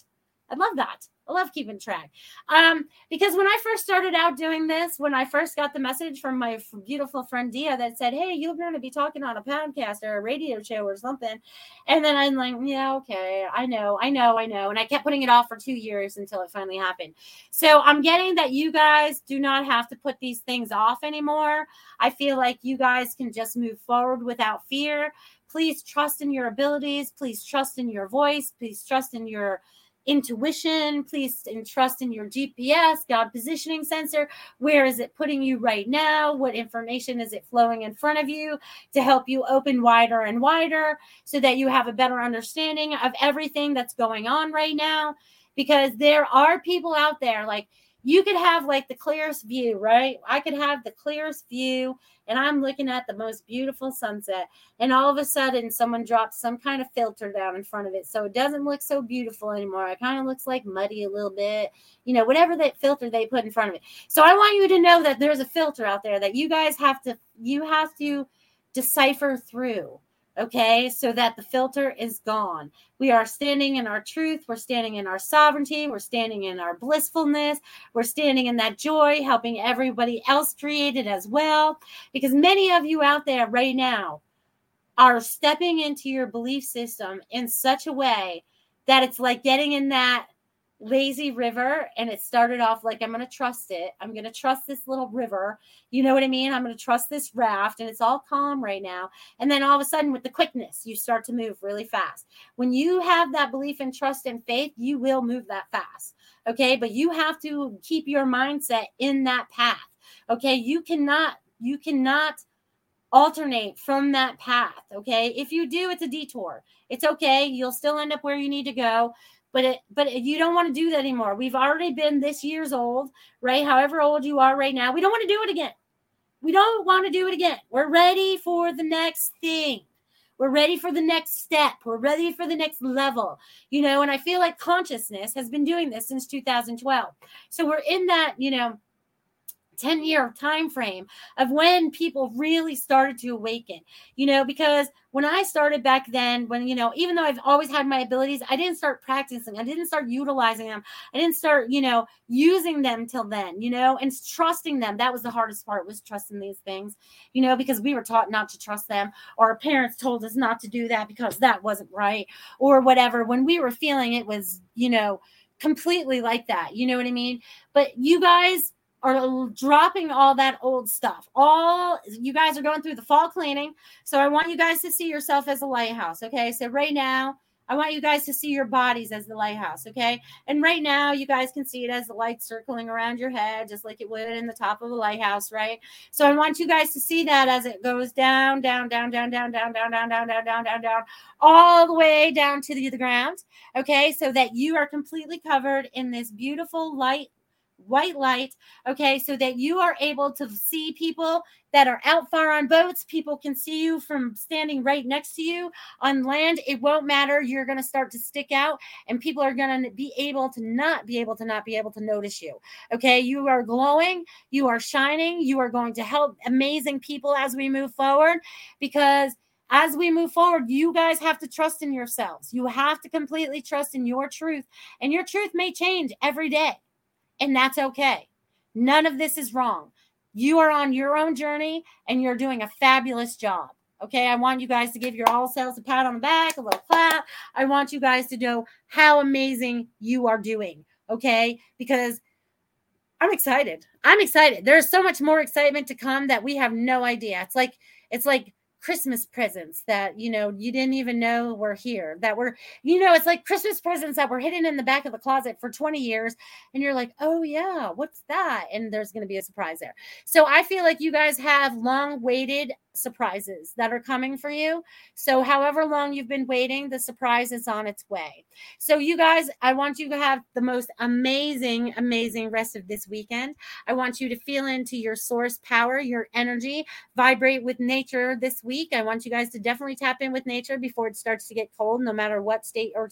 [SPEAKER 1] I love that. I love keeping track. Um, because when I first started out doing this, when I first got the message from my beautiful friend Dia that said, Hey, you're going to be talking on a podcast or a radio show or something. And then I'm like, Yeah, okay. I know, I know, I know. And I kept putting it off for two years until it finally happened. So I'm getting that you guys do not have to put these things off anymore. I feel like you guys can just move forward without fear. Please trust in your abilities. Please trust in your voice. Please trust in your intuition. Please trust in your GPS, God positioning sensor. Where is it putting you right now? What information is it flowing in front of you to help you open wider and wider so that you have a better understanding of everything that's going on right now? Because there are people out there like, you could have like the clearest view, right? I could have the clearest view and I'm looking at the most beautiful sunset. And all of a sudden, someone drops some kind of filter down in front of it. So it doesn't look so beautiful anymore. It kind of looks like muddy a little bit, you know, whatever that filter they put in front of it. So I want you to know that there's a filter out there that you guys have to, you have to decipher through okay, so that the filter is gone. We are standing in our truth, we're standing in our sovereignty, we're standing in our blissfulness, we're standing in that joy, helping everybody else create it as well. Because many of you out there right now are stepping into your belief system in such a way that it's like getting in that lazy river and it started off like i'm going to trust it. I'm going to trust this little river. You know what i mean? I'm going to trust this raft and it's all calm right now. And then all of a sudden with the quickness you start to move really fast. When you have that belief and trust and faith you will move that fast okay? But you have to keep your mindset in that path okay? You cannot you cannot alternate from that path okay? If you do it's a detour. It's okay. You'll still end up where you need to go but it but you don't want to do that anymore. We've already been this years old right? However old you are right now we don't want to do it again. We don't want to do it again. We're ready for the next thing. We're ready for the next step. We're ready for the next level you know and i feel like consciousness has been doing this since 2012 so we're in that you know 10 year time frame of when people really started to awaken you know because when i started back then when you know even though i've always had my abilities i didn't start practicing i didn't start utilizing them i didn't start you know using them till then you know and trusting them that was the hardest part was trusting these things you know because we were taught not to trust them or our parents told us not to do that because that wasn't right or whatever when we were feeling it was you know completely like that you know what i mean? But you guys are dropping all that old stuff. All you guys are going through the fall cleaning. So I want you guys to see yourself as a lighthouse. Okay. So right now, I want you guys to see your bodies as the lighthouse. Okay. And right now, you guys can see it as the light circling around your head, just like it would in the top of a lighthouse. Right. So I want you guys to see that as it goes down, down, down, down, down, down, down, down, down, down, down, down, down, all the way down to the, the ground. Okay. So that you are completely covered in this beautiful light white light, okay, so that you are able to see people that are out far on boats. People can see you from standing right next to you on land. It won't matter. You're going to start to stick out, and people are going to be able to not be able to not be able to notice you. Okay, you are glowing, you are shining, you are going to help amazing people as we move forward because as we move forward, you guys have to trust in yourselves. You have to completely trust in your truth, and your truth may change every day and that's okay. None of this is wrong. You are on your own journey and you're doing a fabulous job. Okay, I want you guys to give your all selves a pat on the back, a little clap. I want you guys to know how amazing you are doing. Okay, because I'm excited. I'm excited. There's so much more excitement to come that we have no idea. It's like it's like Christmas presents that you know you didn't even know were here that were you know it's like Christmas presents that were hidden in the back of the closet for 20 years and you're like oh yeah what's that? And there's going to be a surprise there. So I feel like you guys have long waited surprises that are coming for you. So, however long you've been waiting, the surprise is on its way. So, you guys, I want you to have the most amazing, amazing rest of this weekend. I want you to feel into your source power, your energy, vibrate with nature this week. I want you guys to definitely tap in with nature before it starts to get cold, no matter what state or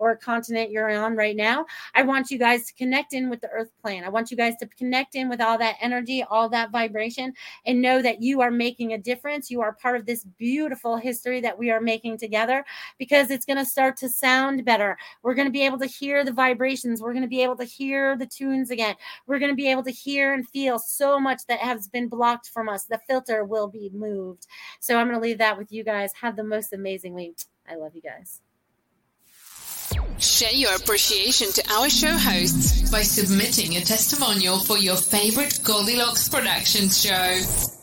[SPEAKER 1] or continent you're on right now. I want you guys to connect in with the earth plane. I want you guys to connect in with all that energy, all that vibration, and know that you are making a difference. You are part of this beautiful history that we are making together because it's going to start to sound better. We're going to be able to hear the vibrations. We're going to be able to hear the tunes again. We're going to be able to hear and feel so much that has been blocked from us. The filter will be moved. So I'm going to leave that with you guys. Have the most amazing week. I love you guys.
[SPEAKER 2] Share your appreciation to our show hosts by submitting a testimonial for your favorite Goldylocks Productions show.